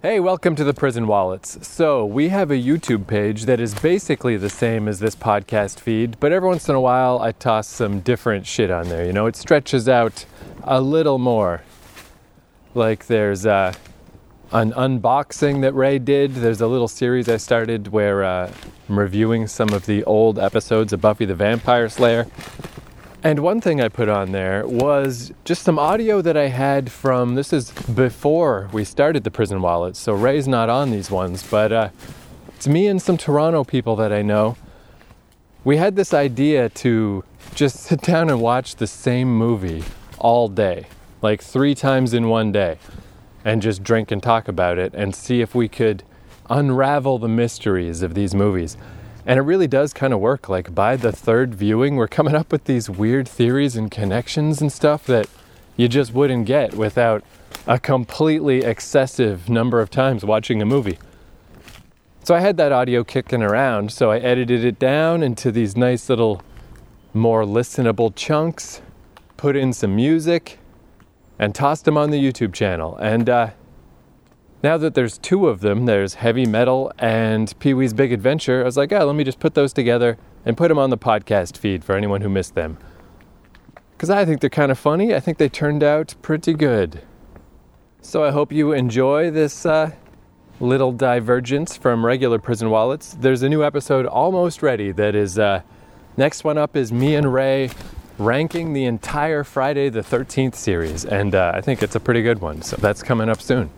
Hey, welcome to the Prison Wallets. So, we have a YouTube page that is basically the same as this podcast feed, but every once in a while I toss some different shit on there. You know, it stretches out a little more. Like there's uh, an unboxing that Ray did. There's a little series I started where uh, I'm reviewing some of the old episodes of Buffy the Vampire Slayer. And one thing I put on there was just some audio that I had from this is before we started the prison wallet. So Ray's not on these ones, but uh, it's me and some Toronto people that I know. We had this idea to just sit down and watch the same movie all day, like three times in one day, and just drink and talk about it and see if we could unravel the mysteries of these movies. And it really does kind of work. Like by the third viewing, we're coming up with these weird theories and connections and stuff that you just wouldn't get without a completely excessive number of times watching a movie. So I had that audio kicking around, so I edited it down into these nice little, more listenable chunks, put in some music, and tossed them on the YouTube channel. And uh, now that there's two of them, there's Heavy Metal and Pee Wee's Big Adventure, I was like, oh, let me just put those together and put them on the podcast feed for anyone who missed them. Because I think they're kind of funny. I think they turned out pretty good. So I hope you enjoy this uh, little divergence from regular prison wallets. There's a new episode almost ready that is, uh, next one up is me and Ray ranking the entire Friday the 13th series. And uh, I think it's a pretty good one. So that's coming up soon.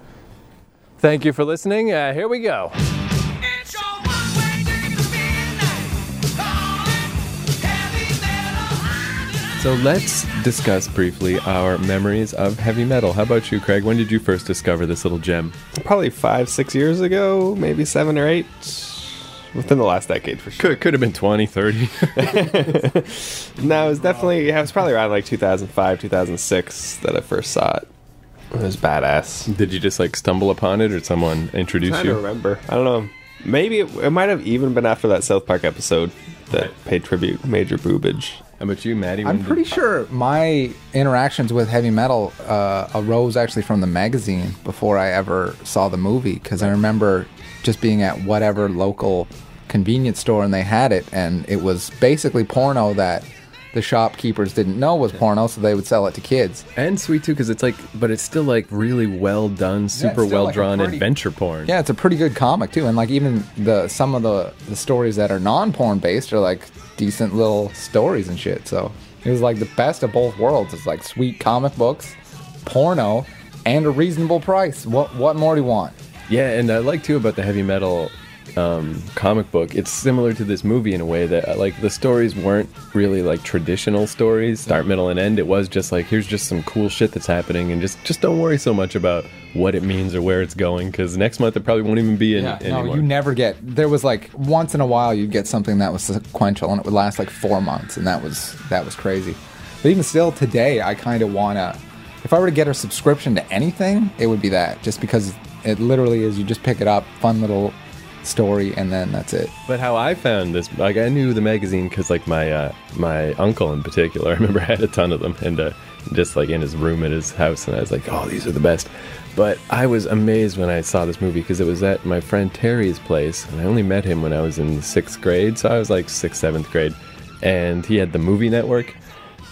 Thank you for listening. Uh, here we go. It's your one-way ticket to midnight. Calling heavy metal. So let's discuss briefly our memories of heavy metal. How about you, Craig? When did you first discover this little gem? probably five, six years ago, maybe seven or eight. Within the last decade, for sure. Could, could have been 20, 30. No, it was definitely, yeah, it was probably around like 2005, 2006 that I first saw it. It was badass. did you just like stumble upon it or someone introduce trying to you? remember. I don't know. Maybe it, it might have even been after that South Park episode that paid tribute Major Boobage. How about you, Maddie? I'm When pretty did- sure my interactions with heavy metal uh, arose actually from the magazine before I ever saw the movie because I remember just being at whatever local convenience store and they had it and it was basically porno that the shopkeepers didn't know was porno so they would sell it to kids. And sweet too, because it's like, but it's still like really well done, super still well like a drawn pretty- adventure porn. Yeah, it's a pretty good comic too, and like even the some of the the stories that are non-porn based are like decent little stories and shit. So it was like the best of both worlds. It's like sweet comic books, porno, and a reasonable price. What what more do you want? Yeah, and I like too about the heavy metal um, comic book. It's similar to this movie in a way that like the stories weren't really like traditional stories, start, middle, and end. It was just like here's just some cool shit that's happening, and just just don't worry so much about what it means or where it's going, because next month it probably won't even be in no, anymore. you never get. There was like once in a while you'd get something that was sequential, and it would last like four months, and that was that was crazy. But even still, today I kind of wanna. If I were to get a subscription to anything, it would be that, just because it literally is. You just pick it up, fun little story, and then that's it. But how I found this, like I knew the magazine because like my uh, my uncle in particular, I remember I had a ton of them, and uh, just like in his room at his house, and I was like, oh, these are the best. But I was amazed when I saw this movie because it was at my friend Terry's place, and I only met him when I was in sixth grade, so I was like sixth, seventh grade, and he had the movie network.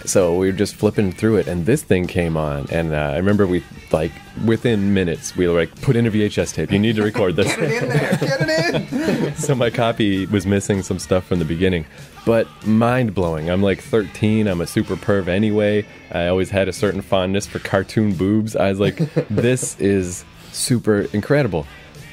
So we were just flipping through it, and this thing came on, and uh, I remember we like within minutes we were like, put in a VHS tape. You need to record this. Get it in there, get it in. so my copy was missing some stuff from the beginning but mind blowing i'm like 13 i'm a super perv anyway. I always had a certain fondness for cartoon boobs. I was like this is super incredible.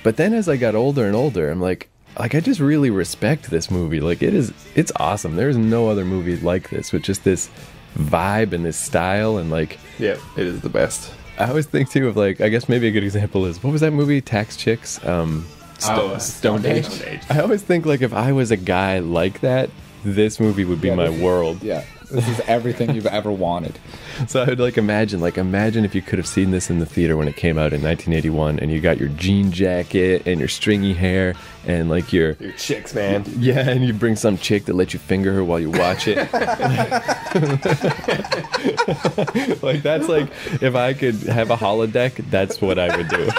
But then as i got older and older i'm like like i just really respect this movie. Like it is it's awesome. There's no other movie like this with just this vibe and this style and like Yeah, it is the best. I always think too of like I guess maybe a good example is what was that movie Tax Chicks? Um, Sto- Oh, Stone Age. Stone Age. I always think like if I was a guy like that, this movie would be Yeah, my this- world. yeah. This is everything you've ever wanted. So I would like imagine, like imagine if you could have seen this in the theater when it came out in 1981, and you got your jean jacket and your stringy hair and like your Your chicks, man. yeah, and you bring some chick that lets you finger her while you watch it. like that's like if I could have a holodeck, that's what I would do.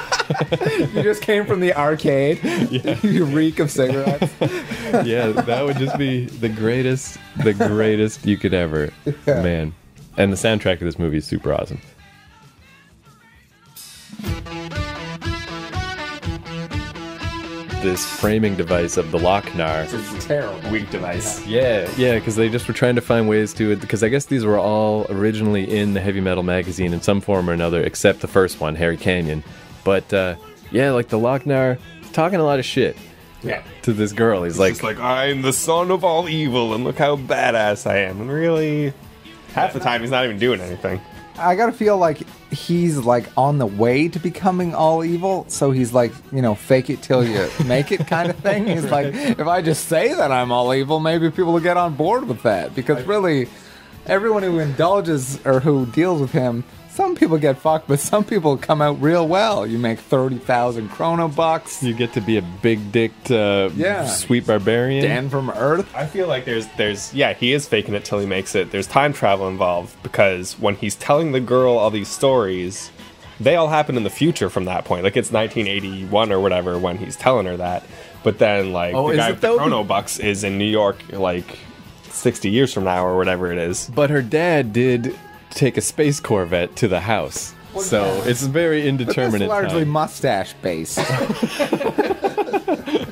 You just came from the arcade. Yeah. you reek of cigarettes. yeah, that would just be the greatest, the greatest you could ever, man. And the soundtrack of this movie is super awesome. This framing device of the Loc-Nar. It's a terrible. Weak device. Yeah, yeah, because they just were trying to find ways to it. Because I guess these were all originally in the heavy metal magazine in some form or another, except the first one, Harry Canyon. But uh, yeah, like the Loc-Nar, talking a lot of shit Yeah. to this girl. He's like, It's like I'm the son of all evil, and look how badass I am. And really, half the time he's not even doing anything. I gotta feel like he's like on the way to becoming all evil, so he's like, you know, fake it till you make it kind of thing. He's like, if I just say that I'm all evil, maybe people will get on board with that. Because really, everyone who indulges or who deals with him, some people get fucked, but some people come out real well. You make 30,000 chrono bucks. you get to be a big dicked, uh, Yeah. sweet barbarian. Dan from Earth. I feel like there's there's yeah he is faking it till he makes it. There's time travel involved because when he's telling the girl all these stories, they all happen in the future from that point. Like it's 1981 or whatever when he's telling her that. But then like Oh, the guy with the though? chrono bucks is in New York like 60 years from now or whatever it is. But her dad did take a space Corvette to the house. so it's very But that's indeterminate. largely time. mustache based.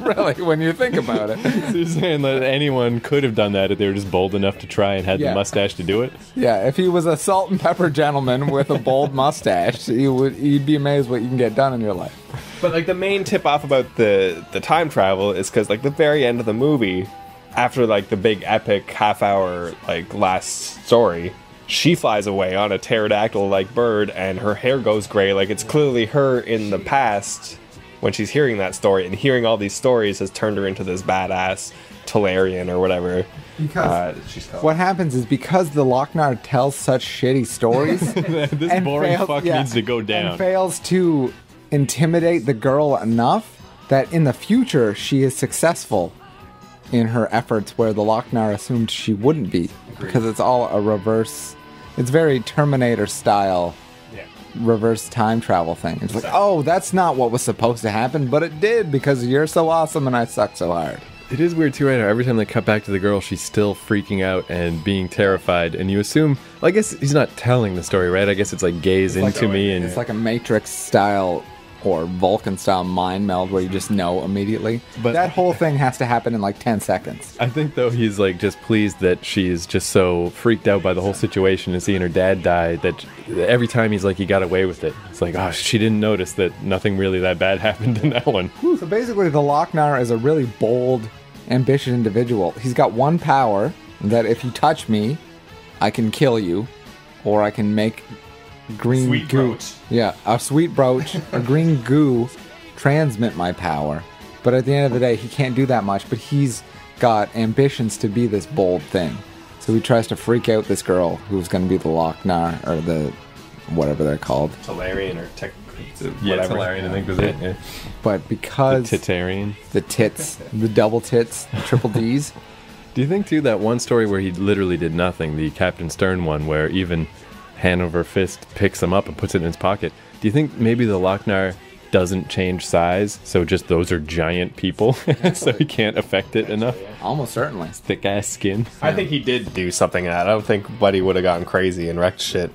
really, when you think about it. So you're saying that anyone could have done that if they were just bold enough to try and had Yeah. the mustache to do it? Yeah, if he was a salt and pepper gentleman with a bold mustache, you would you'd be amazed what you can get done in your life. But like the main tip off about the the time travel is because like the very end of the movie, after like the big epic half hour like last story, she flies away on a pterodactyl like bird and her hair goes gray. Like it's clearly her in the past when she's hearing that story and hearing all these stories has turned her into this badass Talarian or whatever. Because uh, she's what happens is because the Loc-Nar tells such shitty stories, This boring fails- fuck yeah, needs to go down. and fails to intimidate the girl enough that in the future she is successful in her efforts where the Loc-Nar assumed she wouldn't be because it's all a reverse. It's very Terminator style Yeah. reverse time travel thing. It's like, oh, that's not what was supposed to happen, but it did because you're so awesome and I suck so hard. It is weird too, right? now. Every time they cut back to the girl, she's still freaking out and being terrified, and you assume. Well, I guess he's not telling the story, right? I guess it's like gaze into me, and It's like a Matrix style or Vulcan style mind meld where you just know immediately. But- that whole thing has to happen in like 10 seconds. I think though he's like just pleased that she's just so freaked out by the whole situation and seeing her dad die that every time he's like he got away with it. It's like, oh, she didn't notice that nothing really that bad happened in that one. So basically, the Loc-Nar is a really bold, ambitious individual. He's got one power that if you touch me, I can kill you, or I can make green Sweet goo. brooch. Yeah, a sweet brooch, a green goo, transmit my power. But at the end of the day, he can't do that much. But he's got ambitions to be this bold thing. So he tries to freak out this girl who's going to be the Loc-Nar or the whatever they're called. Talarian or tech. Yeah, whatever. Talarian, I think was it. Yeah. But because Titarian. the tits, the double tits, the triple D's. Do you think too that one story where he literally did nothing, the Captain Stern one, where even Hanover Fist picks him up and puts it in his pocket? Do you think maybe the Loc-Nar doesn't change size, so just those are giant people, so he can't affect it enough? Almost certainly. Thick ass skin. I think he did do something. That I don't think Buddy would have gone crazy and wrecked shit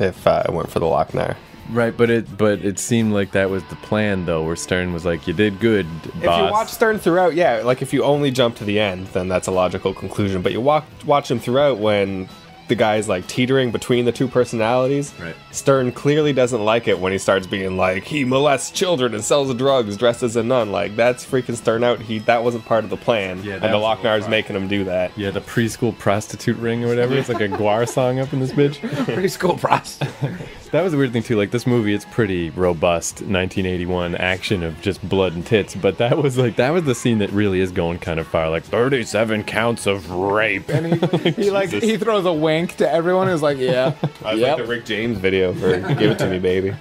if uh, it went for the Loc-Nar. Right, but it but it seemed like that was the plan though, where Stern was like, "You did good, boss." If you watch Stern throughout, yeah, like if you only jump to the end, then that's a logical conclusion. But you walk, watch him throughout when the guy's like teetering between the two personalities. Right. Stern clearly doesn't like it when he starts being like he molests children and sells drugs dressed as a nun. Like that's freaking Stern out. He that wasn't part of the plan. Yeah, and the was a little Loc-Nar is making him do that. yeah, the preschool prostitute ring or whatever. It's like a GWAR song up in this bitch. preschool school process. That was the weird thing too. Like this movie, it's pretty robust 1981 action of just blood and tits. But that was like that was the scene that really is going kind of far. Like 37 counts of rape. And he, he like he throws a wink to everyone who's like, yeah, I was yep. like the Rick James video for "Give It to Me, Baby."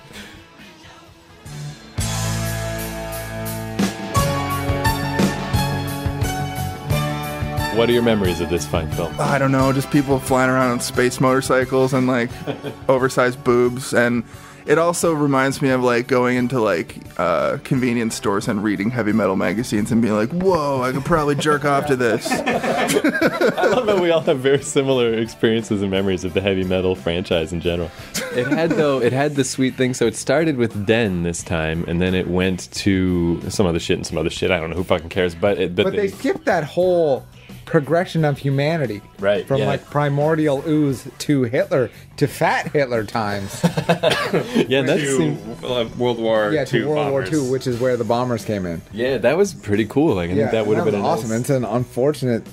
What are your memories of this fine film? I don't know, just people flying around on space motorcycles and like oversized boobs and it also reminds me of like going into like uh, convenience stores and reading heavy metal magazines and being like, "Whoa, I could probably jerk off to this." I love that we all have very similar experiences and memories of the heavy metal franchise in general. It had though, it had the sweet thing. So it started with Den this time, and then it went to some other shit and some other shit. I don't know who fucking cares, but it, but, But they skipped that whole progression of humanity. Right, From yeah. like primordial ooze to Hitler to fat Hitler times. yeah, that's seemed, uh, World War yeah, II to World bombers. War II, which is where the bombers came in. yeah, that was pretty cool. Like I yeah, think that would have been awesome. nice- It's an unfortunate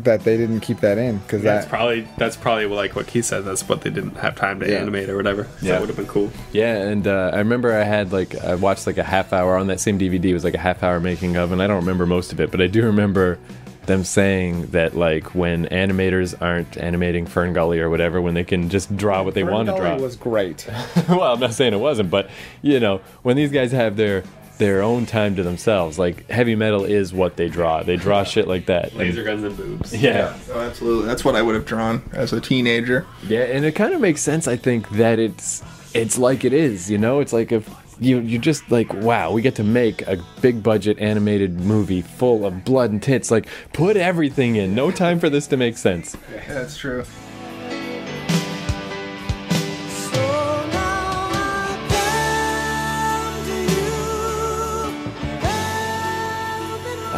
that they didn't keep that in because That's probably that's probably like what he said. That's what they didn't have time to Yeah. animate or whatever. So Yeah. That would have been cool. Yeah, and uh, I remember I had like I watched like a half hour on that same DVD. It was like a half hour making of, and I don't remember most of it, but I do remember them saying that like when animators aren't animating Fern Gully or whatever, when they can just draw what they want to draw. Ferngully was great. well, I'm not saying it wasn't, but you know, when these guys have their their own time to themselves, like heavy metal is what they draw. They draw shit like that. And- Laser guns and boobs. yeah. Oh, absolutely. That's what I would have drawn as a teenager. Yeah, and it kind of makes sense. I think that it's it's like it is. You know, it's like if you you just like wow, we get to make a big budget animated movie full of blood and tits. Like put everything in. No time for this to make sense. That's true.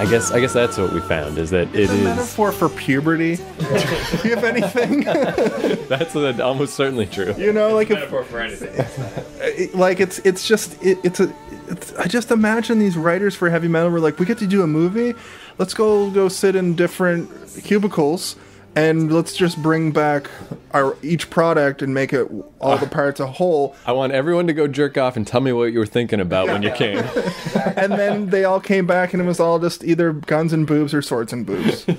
I guess I guess that's what we found is that it a is metaphor for puberty, if anything. that's uh, almost certainly true. you know, like if Metaphor for anything. it- like it's it's just it, it's a it's, I just imagine these writers for heavy metal were like, we get to do a movie, let's go go sit in different cubicles. And let's just bring back our each product and make it all the uh, parts a whole. I want everyone to go jerk off and tell me what you were thinking about when you came. And then they all came back, and it was all just either guns and boobs or swords and boobs.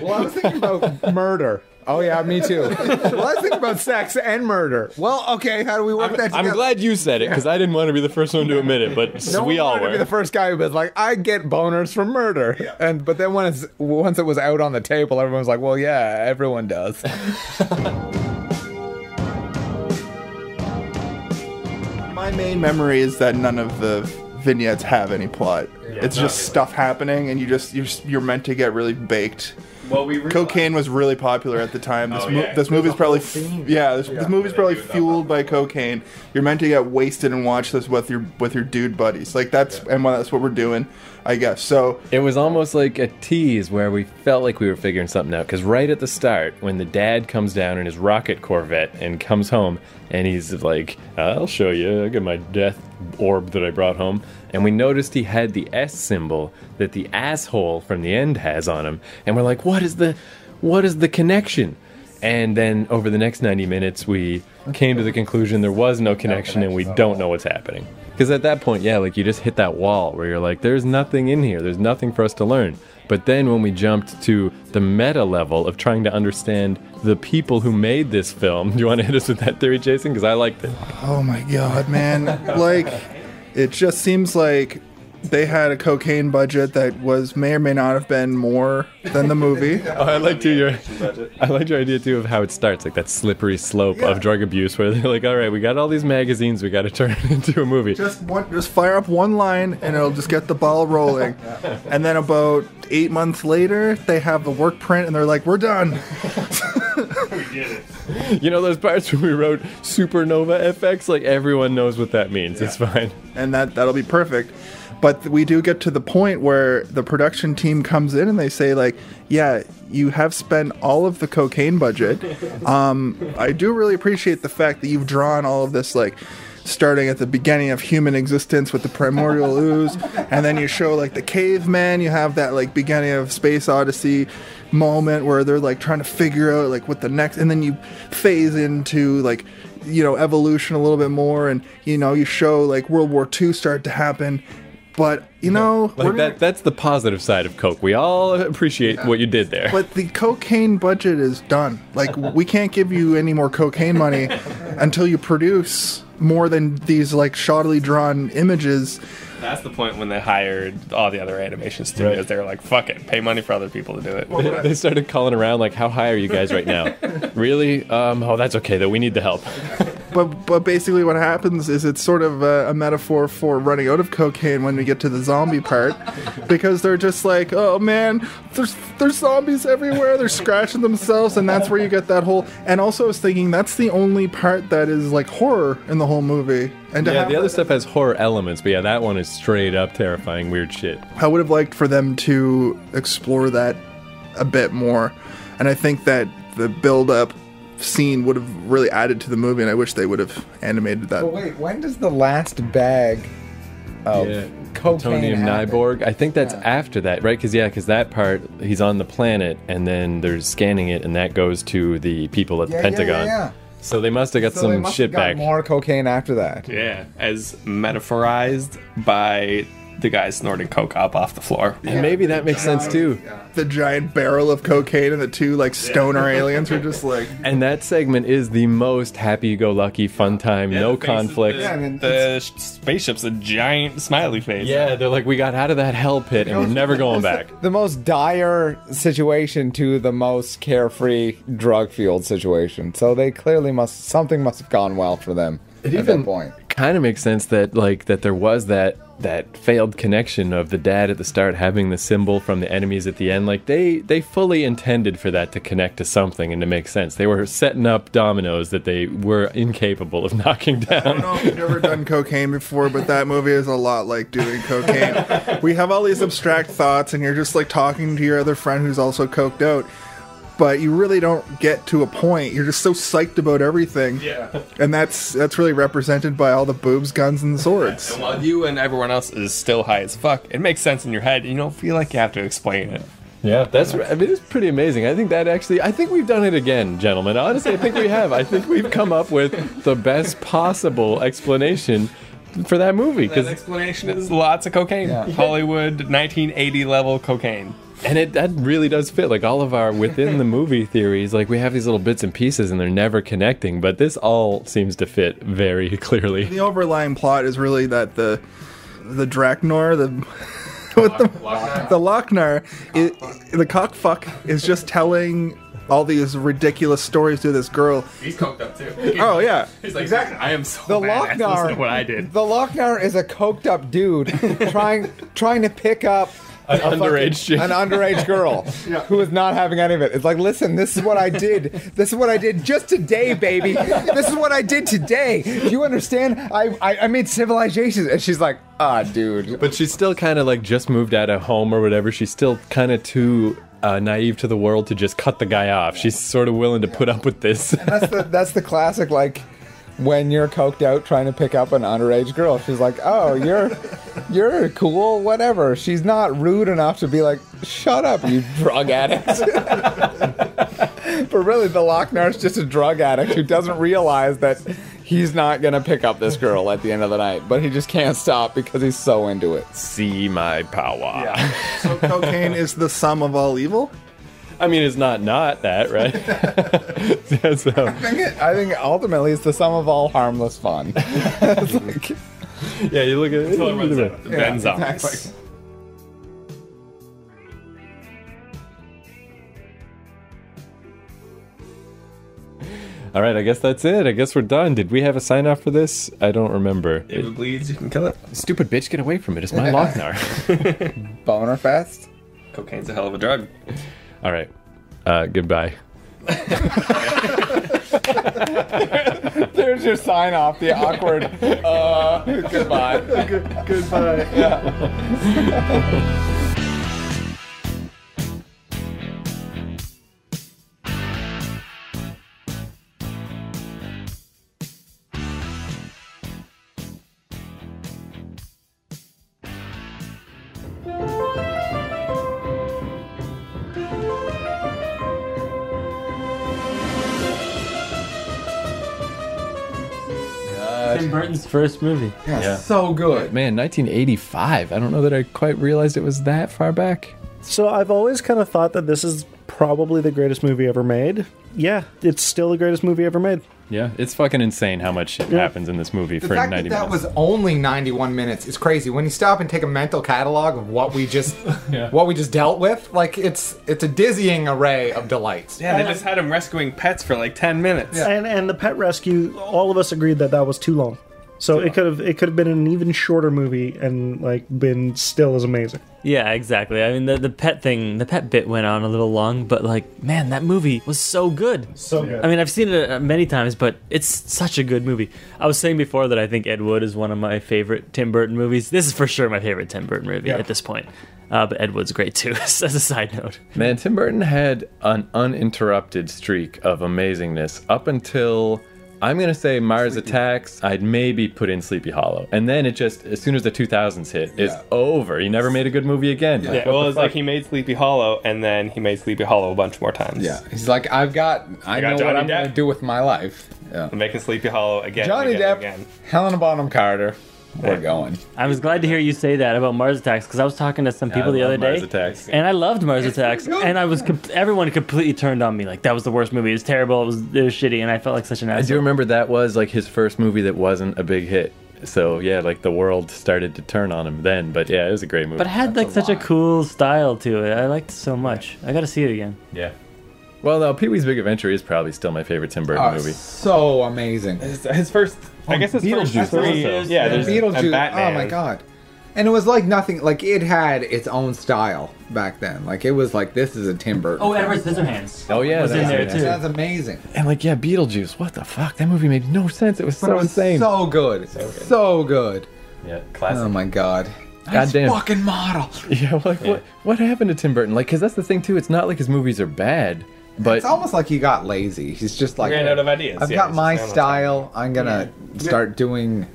Well, I was thinking about murder. Oh yeah, me too. Well, I think about sex and murder. Well, okay, how do we work that together? I'm glad you said it because I didn't want to be the first one to admit it, but No we one all wanted to were. be the first guy who was like, I get boners from murder. And but then when it's once it was out on the table, everyone was like, Well, yeah, everyone does. My main memory is that none of the vignettes have any plot. it's just stuff happening, and you just you're, you're meant to get really baked. Well, we realized- Cocaine was really popular at the time. This, Oh, mo- yeah. this movie's probably f- yeah. This, this movie's probably fueled by cocaine. You're meant to get wasted and watch this with your with your dude buddies. Like that's and well, that's what we're doing, I guess. So It was almost like a tease where we felt like we were figuring something out. Because right at the start, when the dad comes down in his rocket Corvette and comes home, and he's like, "I'll show you. I got my death orb that I brought home." And we noticed he had the S symbol that the asshole from the end has on him, and we're like, "What is the, what is the connection?" And then over the next 90 minutes, we came to the conclusion there was no connection and we don't know what's happening. Because at that point, yeah, like you just hit that wall where you're like, there's nothing in here, there's nothing for us to learn. But then when we jumped to the meta level of trying to understand the people who made this film, do you want to hit us with that theory, Jason? Because I liked it. oh my god, man, like it just seems like they had a cocaine budget that was may or may not have been more than the movie. Oh, I liked your, I liked your idea too of how it starts, like that slippery slope of drug abuse, where they're like, all right, we got all these magazines, we got to turn it into a movie. just one, just fire up one line and it'll just get the ball rolling. And then about eight months later, they have the work print and they're like, "We're done." You know those parts where we wrote Supernova FX? Like everyone knows what that means. It's fine. and that that'll be perfect. But we do get to the point where the production team comes in and they say like, "Yeah, you have spent all of the cocaine budget. Um, I do really appreciate the fact that you've drawn all of this like." Starting at the beginning of human existence with the primordial ooze, and then you show like the caveman. You have that like beginning of Space Odyssey moment where they're like trying to figure out like what the next, and then you phase into like you know evolution a little bit more, and you know you show like World War II start to happen. But you know, Like that, that's the positive side of Coke. We all appreciate what you did there. But the cocaine budget is done. Like we can't give you any more cocaine money until you produce more than these like shoddily drawn images. That's the point when they hired all the other animation studios. Right. They were like, "Fuck it, pay money for other people to do it." They- they started calling around like, "How high are you guys right now?" really? Um, oh, that's okay though. We need the help. But but basically what happens is it's sort of a, a metaphor for running out of cocaine when we get to the zombie part, because they're just like, oh man, there's there's zombies everywhere. They're scratching themselves, and that's where you get that whole. And also I was thinking that's the only part that is like horror in the whole movie. And Yeah, the other stuff has horror elements, but yeah, that one is straight up terrifying, weird shit. I would have liked for them to explore that a bit more. And I think that the build up scene would have really added to the movie, and I wish they would have animated that. But wait, when does the last bag of cocaine Tonium happen? Nyborg. I think that's Yeah. after that, right? Because yeah, because that part he's on the planet, and then there's scanning it, and that goes to the people at the Yeah, yeah, yeah, Pentagon. yeah. So they must have got So they some must shit have got back. more cocaine after that. Yeah, as metaphorized by the guy snorting coke up off the floor. And maybe that makes sense too. The giant barrel of cocaine and the two like stoner aliens are just like. And that segment is the most happy-go-lucky, fun time, no the face of conflict. The, Yeah, I mean, the sh- spaceship's a giant smiley face. Yeah, they're like, we got out of that hell pit and we're never going back. The most dire situation to the most carefree drug fueled situation. So they clearly must something must have gone well for them at even- that point. Kind of makes sense that like that there was that that failed connection of the dad at the start having the symbol from the enemies at the end. Like they they fully intended for that to connect to something and to make sense. They were setting up dominoes that they were incapable of knocking down. I don't know if you've never done cocaine before, but that movie is a lot like doing cocaine. we have all these abstract thoughts, and you're just like talking to your other friend who's also coked out, but you really don't get to a point. You're just so psyched about everything. Yeah. And that's that's really represented by all the boobs, guns, and swords. And while you and everyone else is still high as fuck, it makes sense in your head. You don't feel like you have to explain it. Yeah, that's. I mean, it's pretty amazing. I think that actually, I think we've done it again, gentlemen. Honestly, I think we have. I think we've come up with the best possible explanation for that movie That because explanation is lots of cocaine. Yeah. Hollywood 1980 level cocaine. And it that really does fit like all of our within the movie theories like we have these little bits and pieces and they're never connecting but this all seems to fit very clearly The overlying plot is really that the the Draknor, the with the the Loc-Nar, it, the cockfuck is just telling all these ridiculous stories to this girl. He's coked up too. Oh yeah, He's like, exactly. I am so The badass. Listen to Loc-Nar what I did. The Loc-Nar is a coked up dude trying trying to pick up An a underage chick. an underage girl who is not having any of it. It's like, listen, this is what I did. This is what I did just today, baby. This is what I did today. Do you understand? I I, I made civilizations, and she's like, ah, dude. but she's still kind of like just moved out of home or whatever she's still kind of too uh, naive to the world to just cut the guy off she's sort of willing to put up with this That's the that's the classic like when you're coked out trying to pick up an underage girl. She's like, "Oh, you're you're cool, whatever." She's not rude enough to be like, "Shut up, you drug addict." but really, the Loc-Nar is just a drug addict who doesn't realize that he's not gonna pick up this girl at the end of the night, but he just can't stop because he's so into it. see my power so cocaine is the sum of all evil. I mean it's not not that right so I think, it, I think ultimately it's the sum of all harmless fun. It's like- yeah you look at it Ben zombies. exactly. all right i guess that's it i guess we're done did we have a sign off for this i don't remember If it bleeds, you can kill it. Stupid bitch, get away from it. It's my Loc-Nar. Boner fest. Cocaine's a hell of a drug. All right. Uh, goodbye. There's your sign off. The awkward. Uh, goodbye. Goodbye. Tim first movie. Yeah, Yeah. so good. Man, 1985. I don't know that I quite realized it was that far back. So I've always kind of thought that this is probably the greatest movie ever made. Yeah, it's still the greatest movie ever made. Yeah, it's fucking insane how much shit happens in this movie The for fact 90 that that was only 91 minutes It's crazy. When you stop and take a mental catalog of what we just what we just dealt with, like it's it's a dizzying array of delights. Yeah, they just had him rescuing pets for like 10 minutes. And and the pet rescue, all of us agreed that that was too long. So it could have it could have been an even shorter movie and like been still as amazing. Yeah, exactly. I mean, the, the pet thing, the pet bit went on a little long, but like, man, that movie was so good. So good. I mean, I've seen it uh, many times, but it's such a good movie. I was saying before that I think Ed Wood is one of my favorite Tim Burton movies. This is for sure my favorite Tim Burton movie Yeah. at this point. Uh, but Ed Wood's great too, as a side note. Man, Tim Burton had an uninterrupted streak of amazingness up until I'm gonna say Mars Attacks. I'd maybe put in Sleepy Hollow, and then it just as soon as the 2000s hit, it's over. He never made a good movie again. Yeah, well, it's like he made Sleepy Hollow, and then he made Sleepy Hollow a bunch more times. Yeah, he's like, I've got, I, got know Johnny what I'm Depp. going to do with my life. Yeah. I'm making Sleepy Hollow again. Johnny again, Depp, and again. Helena Bonham Carter, we're going. I was glad to hear you say that about Mars Attacks because I was talking to some people I the love other day, Mars Attacks. and I loved Mars Attacks, and I was com- everyone completely turned on me like that was the worst movie. It was terrible. It was, it was shitty, and I felt like such an I do remember that was like his first movie that wasn't a big hit. So yeah, like the world started to turn on him then. But yeah, it was a great movie. But it had like a such a cool style to it. I liked it so much. I got to see it again. yeah. Well, no, Pee Wee's Big Adventure is probably still my favorite Tim Burton Oh, movie. so amazing. His, his first, I guess his first Beetlejuice three. also. Yeah, there's Beetlejuice. and Batman. Oh my god. And it was like nothing. Like it had its own style back then. Like it was like this is a Tim Burton. Oh. Edward Scissorhands. Oh yeah, was in that's- there yeah. too. That's amazing. And like yeah, Beetlejuice. What the fuck? That movie made no sense. It was But so it was insane. so good. So good. yeah, classic. Oh my god. Nice Goddamn. fucking model. Yeah, well, like what what happened to Tim Burton? Like, cause that's the thing too. It's not like his movies are bad, but It's almost like he got lazy. He's just like Ran out of ideas. I've Yeah, got my just ran style. I'm gonna start doing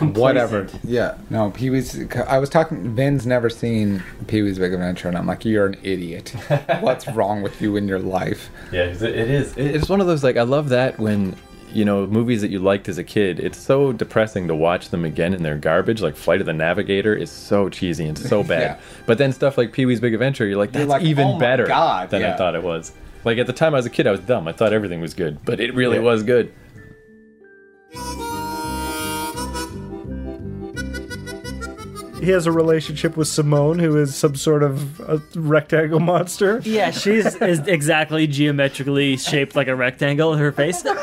whatever. Yeah. No, Pee Wee's. I was talking. Vin's never seen Pee Wee's Big Adventure, and I'm like, you're an idiot. What's wrong with you in your life? yeah, 'cause it, it is. It's one of those like I love that when you know movies that you liked as a kid. It's so depressing to watch them again in they're garbage. Like Flight of the Navigator is so cheesy and so bad. Yeah. But then stuff like Pee Wee's Big Adventure, you're like that's like, even "Oh better God," than I thought it was. Like at the time I was a kid, I was dumb. I thought everything was good, but it really Yeah. was good. He has a relationship with Simone, who is some sort of a rectangle monster. Yeah, she's is exactly geometrically shaped like a rectangle in her face.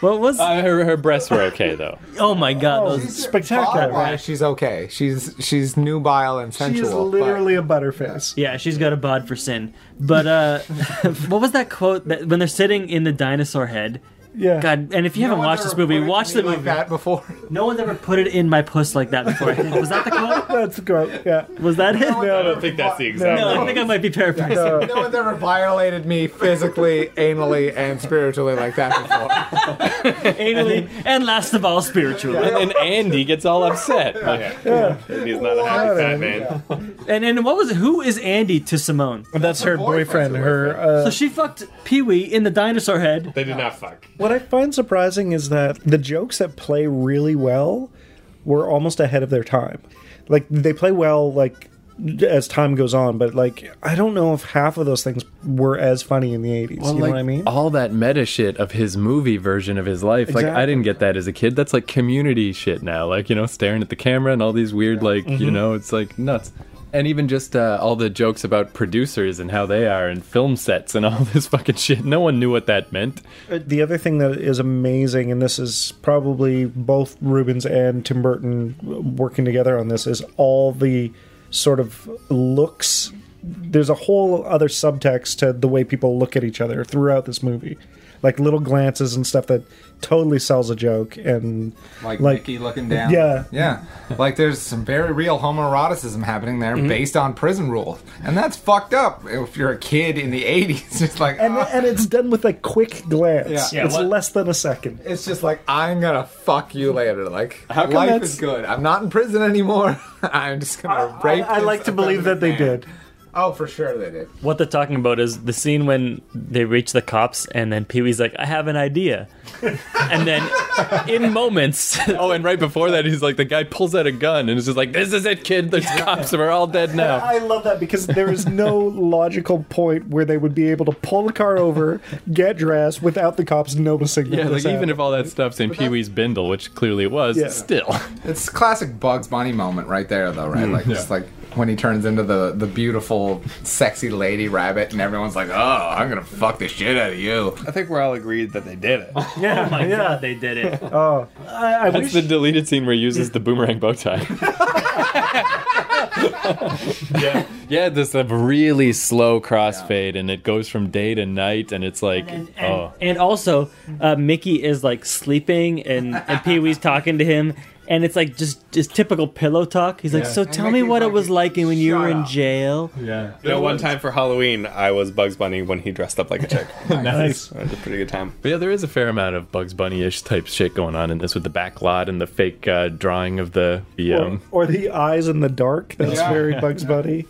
what was? Uh, her her breasts were okay though. oh my god, those Spectacular. Why? She's okay. She's she's nubile and She sensual. is but- literally a butterface. Yeah, she's got a bod for sin. But uh what was that quote that when they're sitting in the dinosaur head? Yeah. God, and if you, No haven't one's watched this ever movie, put it to watch me the like movie. that before. No one's ever put it in my puss like that before. I think. Was that the quote? That's great. Yeah. Was that it? No, I don't think that's the exact. No, I quote. think I might be paraphrasing. No one's ever violated me physically, anally, and spiritually like that before. Anally, and last of all, spiritually. And Andy gets all upset. Yeah. He's not a happy fat man. And and what was it? Who is Andy to Simone? That's her boyfriend. Her. Uh, So she fucked Pee Wee in the dinosaur head. They did not fuck. What I find surprising is that the jokes that play really well were almost ahead of their time. Like they play well, like as time goes on, but like I don't know if half of those things were as funny in the '80s. Well, you know like what I mean? all that meta shit of his movie version of his life. Like I didn't get that as a kid. That's like community shit now. Like you know, staring at the camera and all these weird like you Mm-hmm. know, it's like nuts. And even just uh, all the jokes about producers and how they are and film sets and all this fucking shit. No one knew what that meant. Uh, The other thing that is amazing, and this is probably both Reubens and Tim Burton working together on this, is all the sort of looks. There's a whole other subtext to the way people look at each other throughout this movie, like little glances and stuff that totally sells a joke. And Like, Like- Mickey looking down. Yeah. Yeah. Like there's some very real homoeroticism happening there Mm-hmm. based on prison rules. And that's fucked up if you're a kid in the 80s. Just like, and ah. and it's done with a quick glance. Yeah. Yeah, it's what- less than a second. it's just like, I'm gonna fuck you later. Like, How come life that's- is good. I'm not in prison anymore. I'm just gonna rape I, I this like to believe that they did. Oh, for sure they did. What they're talking about is the scene when they reach the cops, and then Pee Wee's like, "I have an idea," and then in moments, Oh, and right before that, he's like, the guy pulls out a gun and is just like, "This is it, kid. The cops are all dead now." I love that because there is no logical point where they would be able to pull the car over, get dressed without the cops noticing. Yeah, like this even happened. if all that stuff's in Pee Wee's bindle, which clearly it was, Yeah. still. It's classic Bugs Bunny moment right there, though, right? Hmm. Like it's like when he turns into the the beautiful, sexy lady rabbit, and everyone's like, "Oh, I'm gonna fuck the shit out of you." I think we're all agreed that they did it. yeah, oh my yeah. god, they did it. Oh, I, I That's wish. the deleted scene where he uses the boomerang bow tie. yeah, yeah. This a really slow crossfade, and it goes from day to night, and it's like, And, oh, and also, uh, Mickey is like sleeping, and, and Pee Wee's talking to him, and it's like just just typical pillow talk. He's like, "So tell me Mickey's what it like, was like when you were "Shut in up." jail." yeah. You know, one time for Halloween, I was Bugs Bunny when he dressed up like a chick. nice. It was a pretty good time. But yeah, there is a fair amount of Bugs Bunny-ish type shit going on in this with the back lot and the fake uh, drawing of the the Or, um. or the eyes in the dark. That's Yeah. very Bugs Bunny.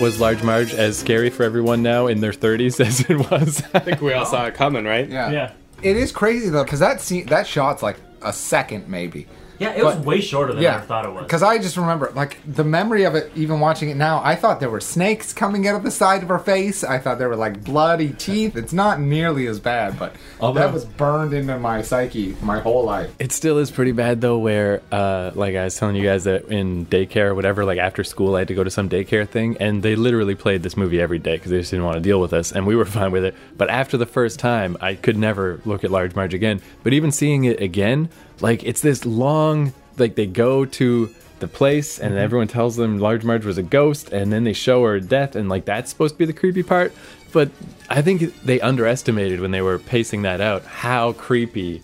Was Large Marge as scary for everyone now in their 30s as it was? I think we all saw it coming, right? Yeah, Yeah, It is crazy though, because that scene, that shot's like a second maybe. Yeah, it was way shorter than Yeah, I thought it was. Because I just remember, like, the memory of it, even watching it now, I thought there were snakes coming out of the side of her face. I thought there were, like, bloody teeth. It's not nearly as bad, but Although- that was burned into my psyche my whole life. It still is pretty bad though. Where, uh, like I was telling you guys that in daycare or whatever, like after school, I had to go to some daycare thing, and they literally played this movie every day because they just didn't want to deal with us, and we were fine with it. But after the first time, I could never look at Large Marge again. But even seeing it again, like it's this long, like they go to the place and mm-hmm. everyone tells them Large Marge was a ghost, and then they show her death, and like that's supposed to be the creepy part. But I think they underestimated when they were pacing that out how creepy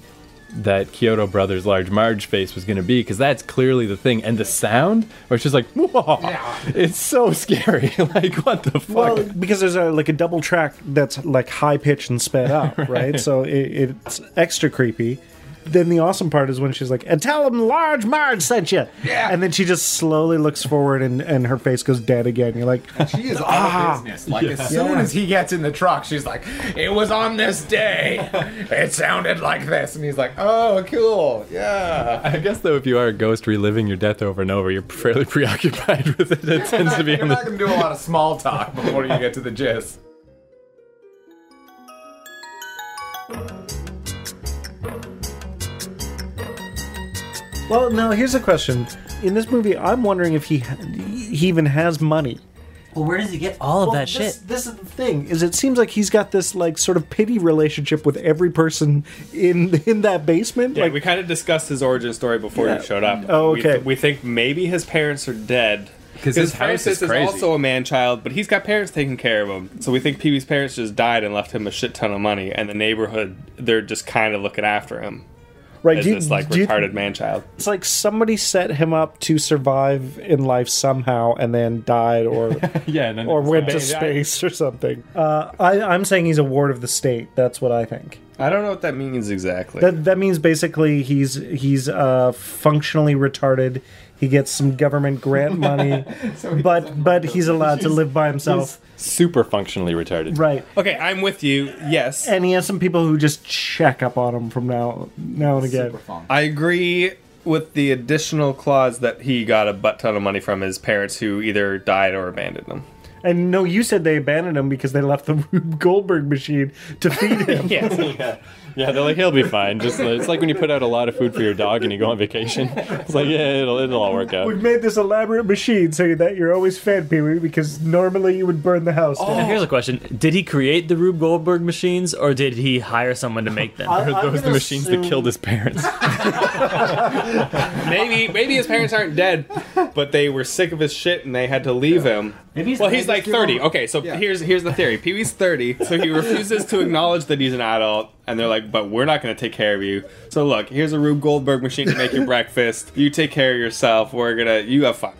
that Chiodo Brothers Large Marge face was going to be because that's clearly the thing. And the sound, where it's just like, whoa, it's so scary. like, what the fuck? Well, because there's a like a double track that's like high pitched and sped up, right? So it, it's extra creepy. Then the awesome part is when she's like, "And tell him Large Marge sent you." Yeah. And then she just slowly looks forward, and and her face goes dead again. You're like, She is all ah. business. Like, as soon Yeah. as he gets in the truck, she's like, it was on this day. It sounded like this. And he's like, oh, cool. Yeah. I guess though, if you are a ghost reliving your death over and over, you're fairly preoccupied with it. It tends to be. You're In not the, going to do a lot of small talk before you get to the gist. Well, now here's a question. In this movie, I'm wondering if he he even has money. well, where does he get all of Well, that this, shit? This is the thing: is it seems like he's got this like sort of pity relationship with every person in in that basement. Yeah, like, we kind of discussed his origin story before Yeah. you showed up. Oh, We okay. th- We, think maybe his parents are dead. 'Cause his Because house is Francis is, crazy. also a man child, but he's got parents taking care of him. So we think Pee Wee's parents just died and left him a shit ton of money, and the neighborhood they're just kind of looking after him right? as do you- this like do you- retarded man child. it's like somebody set him up to survive in life somehow and then died or yeah, and then or went to space or something. Uh, I, I'm saying he's a ward of the state. That's what I think. I don't know what that means exactly. That that means basically he's he's uh, functionally retarded. He gets some government grant money, but but he's allowed to live by himself. Super functionally retarded. Right. okay, I'm with you. Yes, And he has some people who just check up on him from now now and again. Super fun. I agree with the additional clause that he got a butt ton of money from his parents who either died or abandoned him. And no, you said they abandoned him because they left the Goldberg machine to feed him. yeah. Yeah, they're like he'll be fine. Just it's like when you put out a lot of food for your dog and you go on vacation. It's like yeah, it'll it'll all work out. We've made this elaborate machine so that you're always fed, Pee Wee, because normally you would burn the house down. Now, here's a question: Did he create the Rube Goldberg machines, or did he hire someone to make them? I- Are those the machines assume- that killed his parents? Maybe maybe his parents aren't dead, but they were sick of his shit and they had to leave him. Maybe he's well, he's like 30. Okay, so Yeah. here's here's the theory. Pee Wee's 30, so he refuses to acknowledge that he's an adult, and they're like, "But we're not going to take care of you." So look, here's a Rube Goldberg machine to make your breakfast. You take care of yourself. We're gonna you have fun.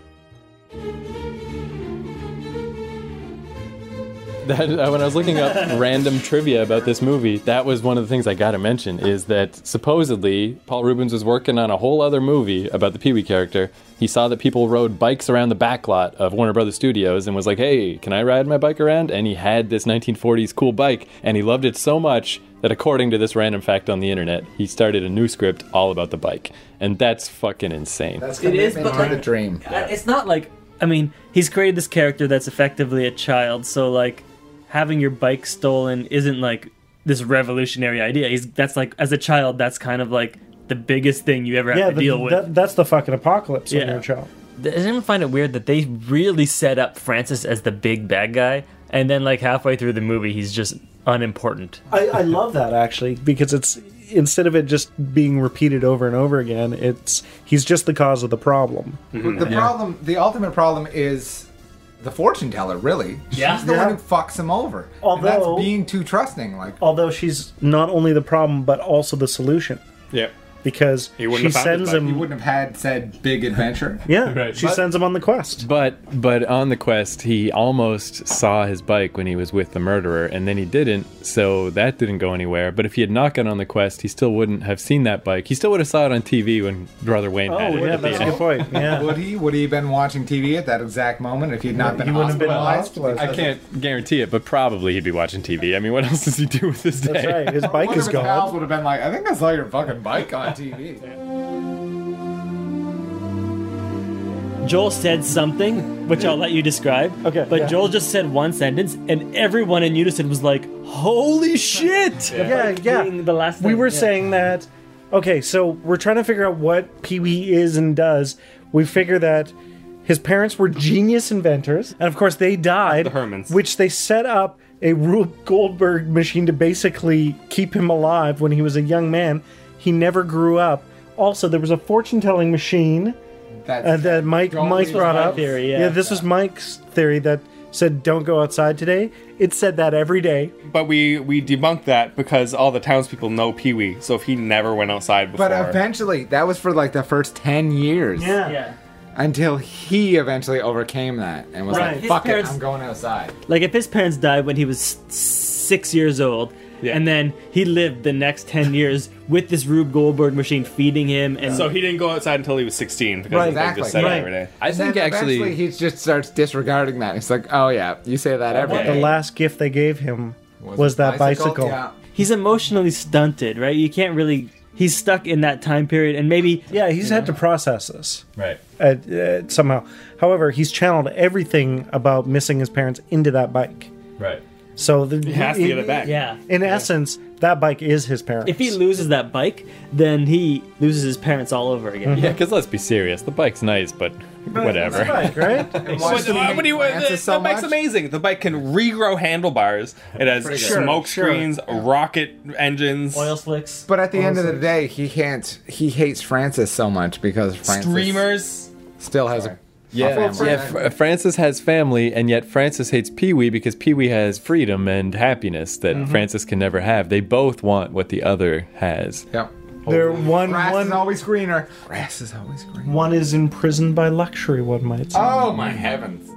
That uh, when I was looking up random trivia about this movie, that was one of the things I got to mention is that supposedly Paul Reubens was working on a whole other movie about the Pee Wee character. He saw that people rode bikes around the back lot of Warner Brothers Studios and was like, "Hey, can I ride my bike around?" And he had this 1940s cool bike, and he loved it so much that according to this random fact on the internet, he started a new script all about the bike, and that's fucking insane. That's It is, but like- the dream. Uh, It's not like I mean, he's created this character that's effectively a child, so like having your bike stolen isn't like this revolutionary idea. He's that's like as a child, that's kind of like the biggest thing you ever have to the- deal with. that- that's the fucking apocalypse when Yeah. you're a child. Does anyone find it weird that they really set up Francis as the big bad guy, and then like halfway through the movie, he's just unimportant? I, I love that actually because it's instead of it just being repeated over and over again, it's he's just the cause of the problem. The mm-hmm. problem, the ultimate problem is the fortune teller. Really, Yeah. she's the Yeah. one who fucks him over. and Although- that's being too trusting. Like, Although she's not only the problem but also the solution Yeah. Because He wouldn't she have sends bike. him. he wouldn't have had said big adventure. yeah, Right. she But- sends him on the quest. But but on the quest, he almost saw his bike when he was with the murderer, and then he didn't. So that didn't go anywhere. But if he had not gone on the quest, he still wouldn't have seen that bike. He still would have saw it on TV when Brother Wayne Oh had it. yeah, that's a good point. Yeah. Would he? Would he have been watching TV at that exact moment if he had not been He wouldn't have been hospitalized? hospitalized. I can't guarantee it, but probably he'd be watching TV. I mean, what else does he do with his day? That's right. His bike One is of his pals gone. would have been like, "I think I saw your fucking bike on TV." Joel said something, which I'll let you describe. Okay, But yeah. Joel just said one sentence, and everyone in unison was like, "Holy shit!" Yeah, yeah. Being The last we were yeah. saying that okay so we're trying to figure out what pee-wee is and does we figure that his parents were genius inventors and of course they died The Hermans. which they set up a rube goldberg machine to basically keep him alive when he was a young man he never grew up also there was a fortune-telling machine That's uh, that mike Don't mike leave brought my up theory, yeah. this was mike's theory that said don't go outside today it said that every day But we we debunked that because all the townspeople know Pee Wee. So if he never went outside before, But eventually, that was for like the first ten years. Yeah. Until he eventually overcame that and was Right. like, His "Fuck parents- it, I'm going outside." Like if his parents died when he was s- six years old, Yeah. and then he lived the next ten years with this Rube Goldberg machine feeding him, and so he didn't go outside until he was 16 because Right. his dad Exactly. just said Right. it every day. I And think then actually, he just starts disregarding that. He's like, "Oh yeah, you say that every the last gift they gave him was, that bicycle, Yeah. he's emotionally stunted, right? You can't really. He's stuck in that time period, and maybe Yeah, he's had to process this right. uh, uh, somehow. However, he's channeled everything about missing his parents into that bike. Right. So the, He has to get it back. yeah. In essence, that bike is his parents. If he loses that bike, then he loses his parents all over again. Yeah, because let's be serious. The bike's nice, but whatever. bike, right? Why But, does he hate what do you, the, Francis the bike's much? amazing. The bike can regrow handlebars. It has Pretty good. smoke Sure, screens, rocket engines, Oil slicks. But at the end of the day, he can't. He hates Francis so much because Francis streamers. still has a Yeah, yeah. Fr- Francis has family, and yet Francis hates Pee Wee because Pee Wee has freedom and happiness that Mm-hmm. Francis can never have. They both want what the other has. Yep. They're one Grass is always greener. Grass is always greener. one is imprisoned by luxury. One might say. Oh my heavens!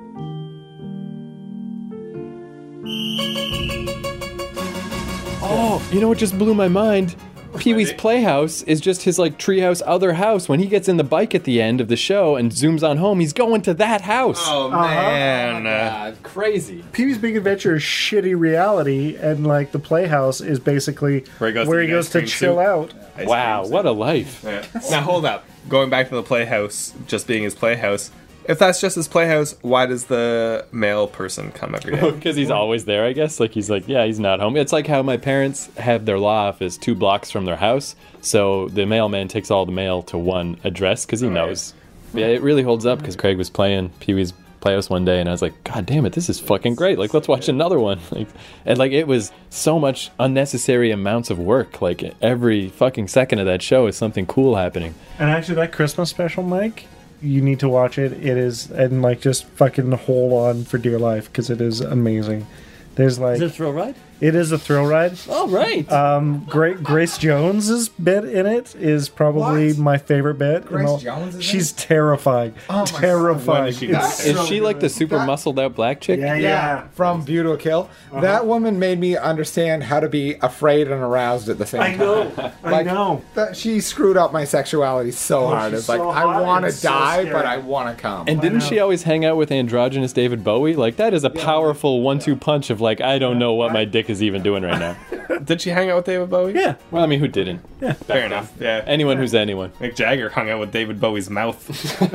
Oh, you know what just blew my mind? Pee Wee's Playhouse is just his like treehouse other house. When he gets in the bike at the end of the show and zooms on home, he's going to that house. Oh man, uh, God, crazy. Pee Wee's Big Adventure is shitty reality, and like the Playhouse is basically Where he goes to eat ice to cream chill soup. out. ice Wow, cream what a life. Yeah. Now hold up. Going back to the playhouse, just being his playhouse. If that's just his playhouse, why does the male person come every day? Because he's always there, I guess. Like he's like, yeah, he's not home. It's like how my parents have their law office two blocks from their house, so the mailman takes all the mail to one address because he knows. Yeah, it really holds up because Craig was playing Pee Wee's Playhouse one day, and I was like, God damn it, this is fucking great. Like, let's watch another one. Like, and like, it was so much unnecessary amounts of work. Like every fucking second of that show is something cool happening. And actually, that Christmas special, Mike, you need to watch it. It is and like just fucking hold on for dear life because it is amazing. There's like Is it a thrill ride? It is a thrill ride. All right. Um, Great Grace Jones's bit in it is probably What? my favorite bit. Grace all- Jones is in She's it? terrifying. Oh my terrifying. God. It's Is so she like the good. super That- muscled out black chick? Yeah, Yeah, yeah. from View to a Kill. Uh-huh. That woman made me understand how to be afraid and aroused at the same time. I time. know. I Like, know. That she screwed up my sexuality so oh, hard. she's It's like so I hot want to and so die, scary. but I want to come. And didn't she always hang out with androgynous David Bowie? Like that is a powerful one-two punch of like I don't know what my dick is even doing right now. Did she hang out with David Bowie? Yeah. Well, I mean, who didn't? Yeah. Fair enough. Yeah. Anyone who's anyone. Mick Jagger hung out with David Bowie's mouth.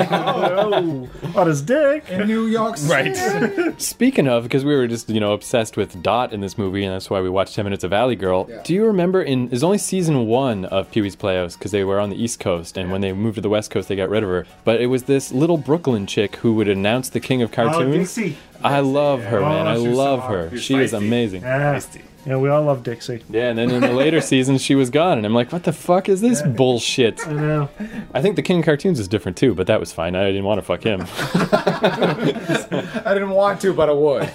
Oh, on his dick. in New York City. right. Speaking of, because we were just you know obsessed with Dot in this movie, and that's why we watched Ten Minutes of Valley Girl. Yeah. Do you remember in? There's only season one of Pee Wee's Playhouse because they were on the East Coast, and when they moved to the West Coast, they got rid of her. But it was this little Brooklyn chick who would announce the King of oh, Cartoons. Dixie. I love her, Oh, man. I she's so love her. She's She is amazing. Yeah. yeah, we all love Dixie. Yeah, and then in the later seasons, she was gone, and I'm like, what the fuck is this bullshit? I know. I think the King of Cartoons is different too, but that was fine. I didn't want to fuck him. I didn't want to, but I would.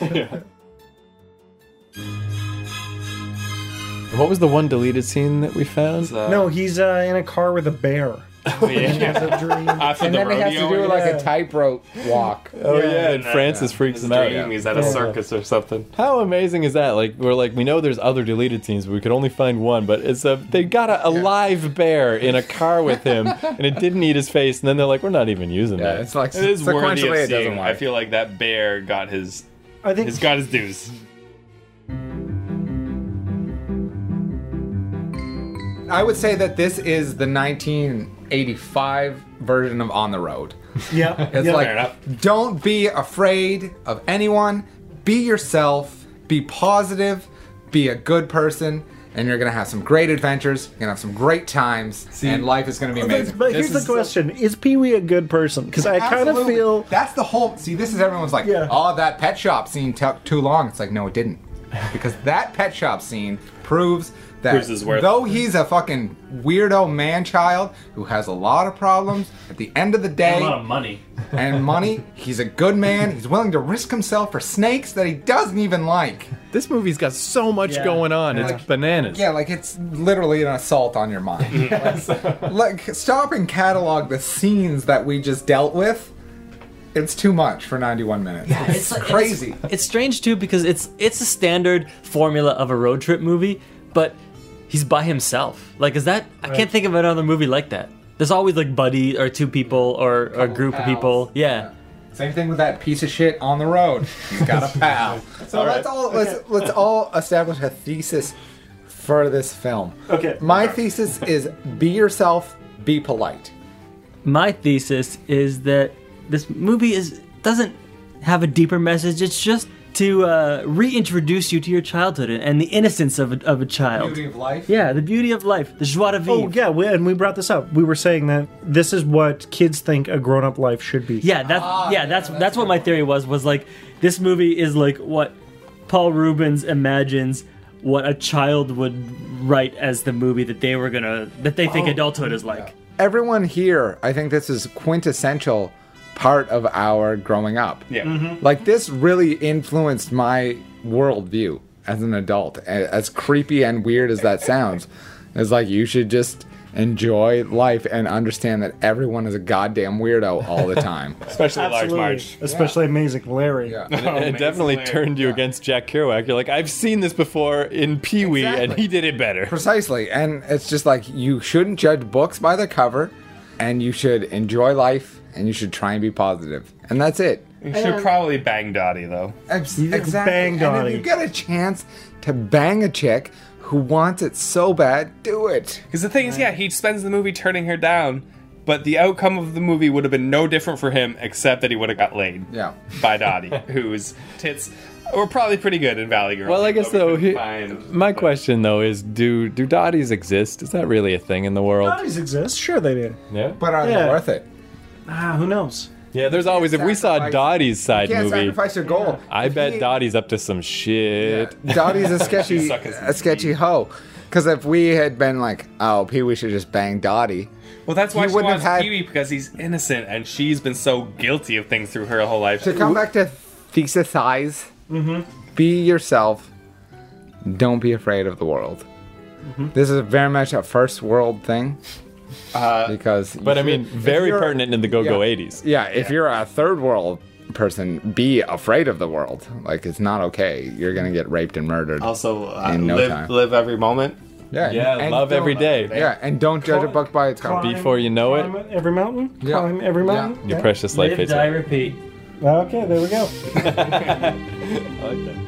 what was the one deleted scene that we found? No, he's uh, in a car with a bear. He has a dream. After and the then he has rodeo, to do like a tightrope walk. Oh yeah, and Yeah. Francis freaks him out. dream, he's at a circus or something. How amazing is that? Like we're like we know there's other deleted scenes, but we could only find one. But it's a they got a, a live bear in a car with him, and it didn't eat his face. And then they're like, we're not even using Yeah, that. it's like It is worthy sequentially of it doesn't seeing. work. I feel like that bear got his I think he's got his dues. I would say that this is the 1985 version of On the Road. Yeah. It's yeah. like, Fair don't be afraid of anyone. Be yourself. Be positive. Be a good person. And you're gonna have some great adventures. You're gonna have some great times, and life is gonna be amazing. but here's This the is- question: Is Pee Wee a good person? Because I kind of feel that's the whole. See, this is everyone's like, Yeah. oh, that pet shop scene took too long. It's like, no, it didn't, because that pet shop scene proves that Proves worth. though he's a fucking weirdo man child who has a lot of problems, at the end of the day, a lot of money. and money, he's a good man. He's willing to risk himself for snakes that he doesn't even like. This movie's got so much Yeah. going on. Yeah. It's bananas. Yeah, like it's literally an assault on your mind. like, like, stop and catalog the scenes that we just dealt with. It's too much for 91 minutes. Yeah, it's, like- crazy. It's, it's strange too because it's it's a standard formula of a road trip movie, but he's by himself. Like, is that? I can't think of another movie like that. There's always like buddy or two people or, or a group of people. Yeah. Same thing with that piece of shit on the road. He's got a pal. so let's all let's let's all establish a thesis for this film. Okay. My thesis is be yourself, be polite. My thesis is that this movie is doesn't have a deeper message. It's just to uh, reintroduce you to your childhood and the innocence of a, of a child. Beauty of life. Yeah, the beauty of life, the joie de vivre. Oh yeah, we, and we brought this up. We were saying that this is what kids think a grown-up life should be. Yeah, that's Ah, yeah, yeah, that's that's that's what my theory was. Was like this movie is like what Paul Reubens imagines what a child would write as the movie that they were gonna that they think adulthood is like. Everyone here, I think this is quintessential part of our growing up. Yeah. Mm-hmm. Like this really influenced my worldview as an adult. As creepy and weird as that sounds, it's like you should just enjoy life and understand that everyone is a goddamn weirdo all the time. Especially Large Absolutely. Marge. Especially Amazing Larry. yeah. It definitely turned you against Jack Kerouac. You're like, I've seen this before in Pee Wee, and he did it better. Precisely. And it's just like you shouldn't judge books by the cover and you should enjoy life and you should try and be positive. And that's it. You should probably bang Dottie though. Ex- You just bang And Dottie. if you get a chance to bang a chick who wants it so bad, do it. Because the thing is, yeah, he spends the movie turning her down, but the outcome of the movie would have been no different for him except that he would have got laid Yeah. by Dottie, whose tits were probably pretty good in Valley Girl. Well, I guess But though, he, find- my question though is, do do dotties exist? Is that really a thing in the world? Dotties exist. Sure they do. Yeah. But are Yeah. they worth it? Ah, who knows? Yeah, there's always if we saw sacrifice- Dottie's side You can't movie, sacrifice your goal. I If bet he- Dottie's up to some shit. Dottie's a sketchy, Suck his a sketchy hoe. Because if we had been like, oh, Pee Wee should just bang Dottie, Well, that's why He she wouldn't wants have had- Pee Wee because he's innocent and she's been so guilty of things through her whole life. to come back to thesisize, Mm-hmm. be yourself, don't be afraid of the world. Mm-hmm. This is very much a first world thing. Because, But I mean, very pertinent in the go-go yeah. 80s. Yeah, if you're a third world person, be afraid of the world. Like it's not okay. You're gonna get raped and murdered. Also, uh, In no live time. live every moment. yeah, Yeah, and love don't- every day. Yeah, and don't judge a book by its cover. Before you know it, every mountain. Yeah. Climb every Yeah. mountain. Your Yeah. precious life Live, is die, repeat. Okay, there we go. I like that.